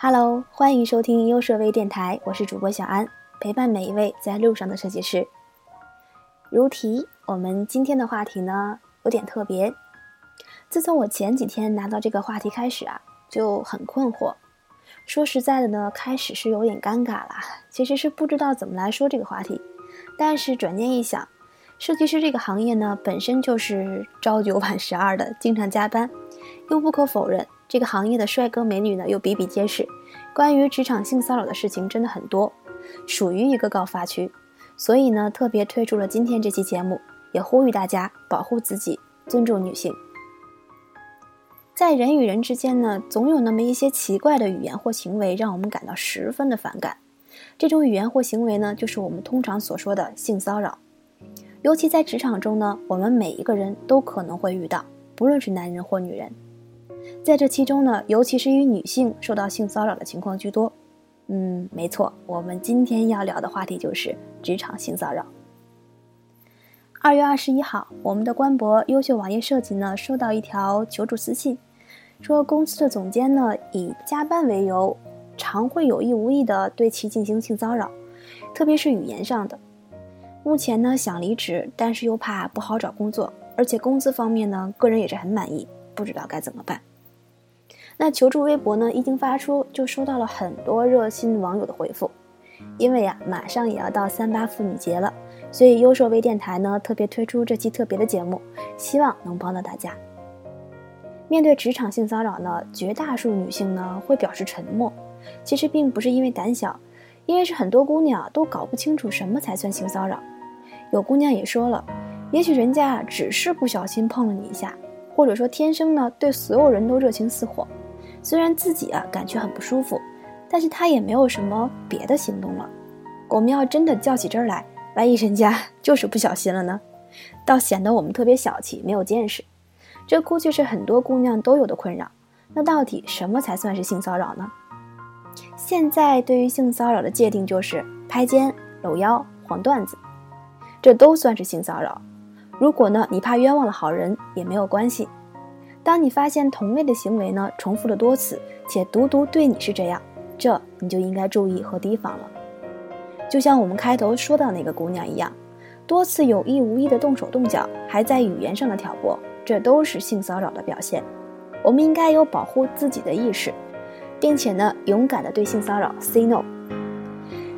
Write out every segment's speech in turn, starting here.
Hello，欢迎收听优设微电台，我是主播小安，陪伴每一位在路上的设计师。如题，我们今天的话题呢有点特别。自从我前几天拿到这个话题开始啊，就很困惑。说实在的呢，开始是有点尴尬了，其实是不知道怎么来说这个话题。但是转念一想，设计师这个行业呢，本身就是朝九晚十二的，经常加班，又不可否认。这个行业的帅哥美女呢又比比皆是，关于职场性骚扰的事情真的很多，属于一个高发区，所以呢特别推出了今天这期节目，也呼吁大家保护自己，尊重女性。在人与人之间呢，总有那么一些奇怪的语言或行为让我们感到十分的反感，这种语言或行为呢，就是我们通常所说的性骚扰。尤其在职场中呢，我们每一个人都可能会遇到，不论是男人或女人。在这其中呢，尤其是与女性受到性骚扰的情况居多。嗯，没错，我们今天要聊的话题就是职场性骚扰。二月二十一号，我们的官博优秀网页设计呢收到一条求助私信，说公司的总监呢以加班为由，常会有意无意的对其进行性骚扰，特别是语言上的。目前呢想离职，但是又怕不好找工作，而且工资方面呢个人也是很满意，不知道该怎么办。那求助微博呢一经发出，就收到了很多热心网友的回复。因为呀，马上也要到三八妇女节了，所以优设微电台呢特别推出这期特别的节目，希望能帮到大家。面对职场性骚扰呢，绝大数女性呢会表示沉默。其实并不是因为胆小，因为是很多姑娘都搞不清楚什么才算性骚扰。有姑娘也说了，也许人家只是不小心碰了你一下，或者说天生呢对所有人都热情似火。虽然自己啊感觉很不舒服，但是他也没有什么别的行动了。我们要真的较起真来，万一人家 就是不小心了呢，倒显得我们特别小气，没有见识。这估计是很多姑娘都有的困扰。那到底什么才算是性骚扰呢？现在对于性骚扰的界定就是拍肩、搂腰、黄段子，这都算是性骚扰。如果呢你怕冤枉了好人，也没有关系。当你发现同类的行为呢重复了多次，且独独对你是这样，这你就应该注意和提防了。就像我们开头说到那个姑娘一样，多次有意无意的动手动脚，还在语言上的挑拨，这都是性骚扰的表现。我们应该有保护自己的意识，并且呢勇敢的对性骚扰 say no。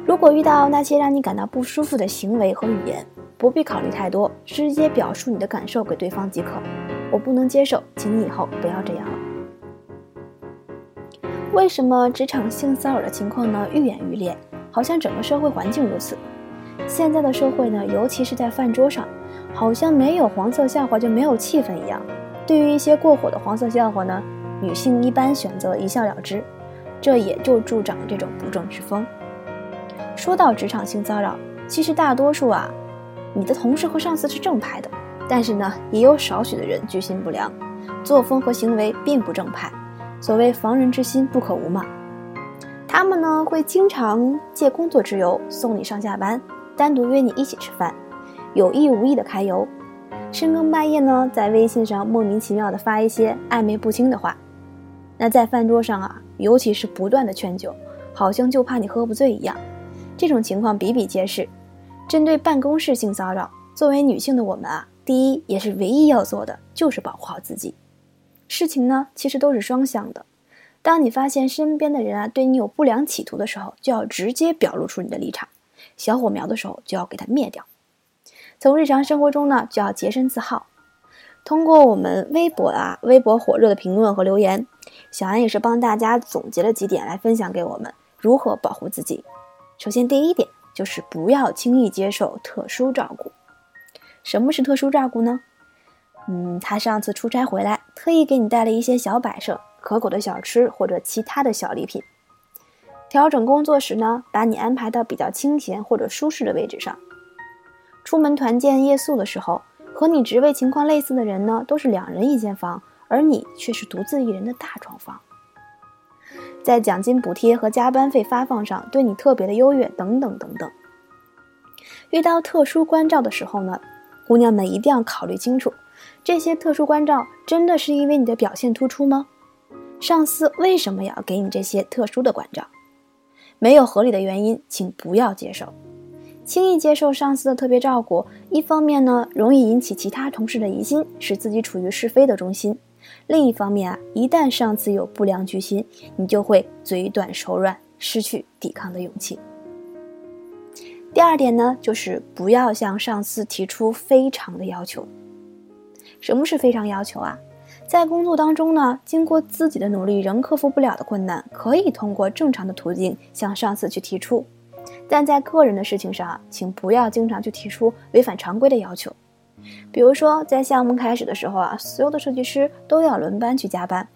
如果遇到那些让你感到不舒服的行为和语言，不必考虑太多，直接表述你的感受给对方即可。我不能接受，请你以后不要这样了。为什么职场性骚扰的情况呢愈演愈烈？好像整个社会环境如此。现在的社会呢，尤其是在饭桌上，好像没有黄色笑话就没有气氛一样。对于一些过火的黄色笑话呢，女性一般选择一笑了之，这也就助长了这种不正之风。说到职场性骚扰，其实大多数啊，你的同事和上司是正派的。但是呢，也有少许的人居心不良，作风和行为并不正派。所谓防人之心不可无嘛。他们呢会经常借工作之由送你上下班，单独约你一起吃饭，有意无意的揩油。深更半夜呢，在微信上莫名其妙的发一些暧昧不清的话。那在饭桌上啊，尤其是不断的劝酒，好像就怕你喝不醉一样。这种情况比比皆是。针对办公室性骚扰，作为女性的我们啊。第一也是唯一要做的，就是保护好自己。事情呢，其实都是双向的。当你发现身边的人啊对你有不良企图的时候，就要直接表露出你的立场。小火苗的时候，就要给它灭掉。从日常生活中呢，就要洁身自好。通过我们微博啊，微博火热的评论和留言，小安也是帮大家总结了几点来分享给我们如何保护自己。首先，第一点就是不要轻易接受特殊照顾。什么是特殊照顾呢？嗯，他上次出差回来，特意给你带了一些小摆设、可口的小吃或者其他的小礼品。调整工作时呢，把你安排到比较清闲或者舒适的位置上。出门团建夜宿的时候，和你职位情况类似的人呢，都是两人一间房，而你却是独自一人的大床房。在奖金补贴和加班费发放上，对你特别的优越，等等等等。遇到特殊关照的时候呢？姑娘们一定要考虑清楚，这些特殊关照真的是因为你的表现突出吗？上司为什么要给你这些特殊的关照？没有合理的原因，请不要接受。轻易接受上司的特别照顾，一方面呢，容易引起其他同事的疑心，使自己处于是非的中心；另一方面啊，一旦上司有不良居心，你就会嘴短手软，失去抵抗的勇气。第二点呢，就是不要向上司提出非常的要求。什么是非常要求啊？在工作当中呢，经过自己的努力仍克服不了的困难，可以通过正常的途径向上司去提出；但在个人的事情上，请不要经常去提出违反常规的要求。比如说，在项目开始的时候啊，所有的设计师都要轮班去加班，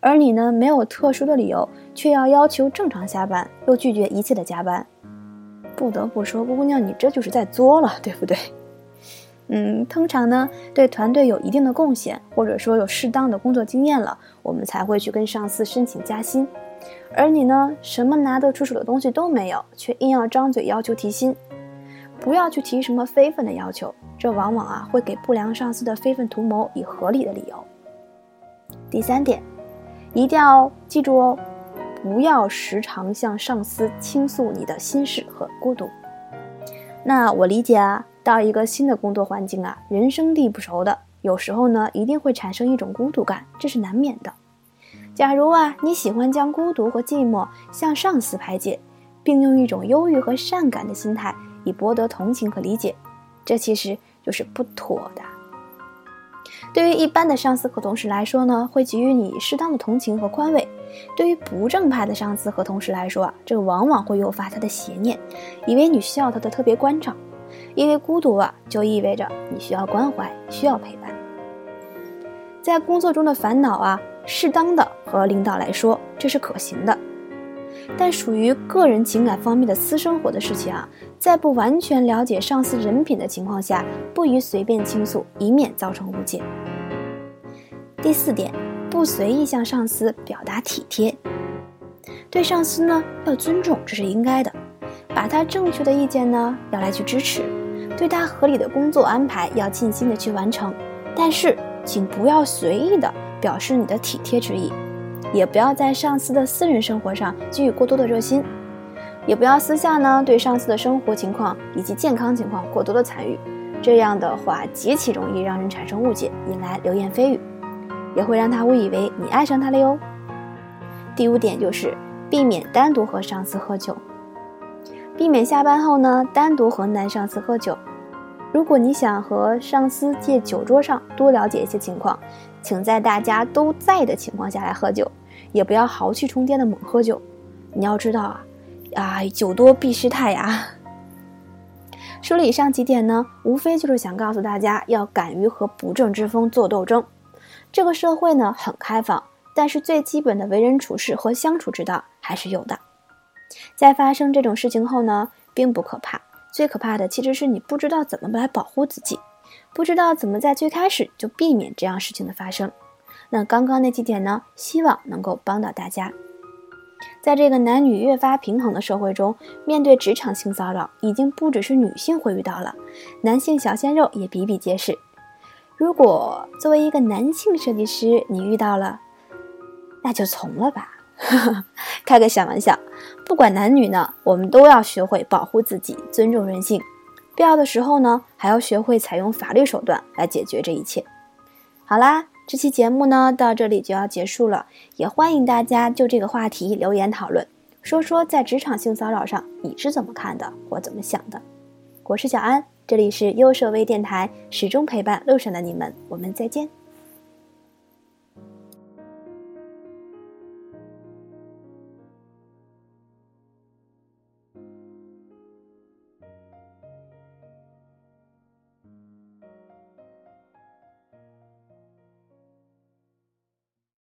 而你呢，没有特殊的理由，却要要求正常下班，又拒绝一切的加班。不得不说，姑娘，你这就是在作了，对不对？嗯，通常呢，对团队有一定的贡献，或者说有适当的工作经验了，我们才会去跟上司申请加薪。而你呢，什么拿得出手的东西都没有，却硬要张嘴要求提薪，不要去提什么非分的要求，这往往啊会给不良上司的非分图谋以合理的理由。第三点，一定要记住哦，不要时常向上司倾诉你的心事和孤独。那我理解啊。到一个新的工作环境啊，人生地不熟的，有时候呢，一定会产生一种孤独感，这是难免的。假如啊，你喜欢将孤独和寂寞向上司排解，并用一种忧郁和善感的心态以博得同情和理解，这其实就是不妥的。对于一般的上司和同事来说呢，会给予你适当的同情和宽慰；对于不正派的上司和同事来说啊，这往往会诱发他的邪念，以为你需要他的特别关照。因为孤独啊，就意味着你需要关怀，需要陪伴。在工作中的烦恼啊，适当的和领导来说，这是可行的。但属于个人情感方面的私生活的事情啊，在不完全了解上司人品的情况下，不宜随便倾诉，以免造成误解。第四点，不随意向上司表达体贴。对上司呢，要尊重，这是应该的。把他正确的意见呢，要来去支持。对他合理的工作安排要尽心的去完成，但是请不要随意的表示你的体贴之意，也不要在上司的私人生活上给予过多的热心，也不要私下呢对上司的生活情况以及健康情况过多的参与，这样的话极其容易让人产生误解，引来流言蜚语，也会让他误以为你爱上他了哟。第五点就是避免单独和上司喝酒。避免下班后呢单独和男上司喝酒。如果你想和上司借酒桌上多了解一些情况，请在大家都在的情况下来喝酒，也不要豪气冲天的猛喝酒。你要知道啊，啊酒多必失态呀。说了以上几点呢，无非就是想告诉大家要敢于和不正之风做斗争。这个社会呢很开放，但是最基本的为人处事和相处之道还是有的。在发生这种事情后呢，并不可怕，最可怕的其实是你不知道怎么来保护自己，不知道怎么在最开始就避免这样事情的发生。那刚刚那几点呢，希望能够帮到大家。在这个男女越发平衡的社会中，面对职场性骚扰，已经不只是女性会遇到了，男性小鲜肉也比比皆是。如果作为一个男性设计师，你遇到了，那就从了吧。开个小玩笑，不管男女呢，我们都要学会保护自己，尊重人性。必要的时候呢，还要学会采用法律手段来解决这一切。好啦，这期节目呢到这里就要结束了，也欢迎大家就这个话题留言讨论，说说在职场性骚扰上你是怎么看的或怎么想的。我是小安，这里是优设微电台，始终陪伴路上的你们，我们再见。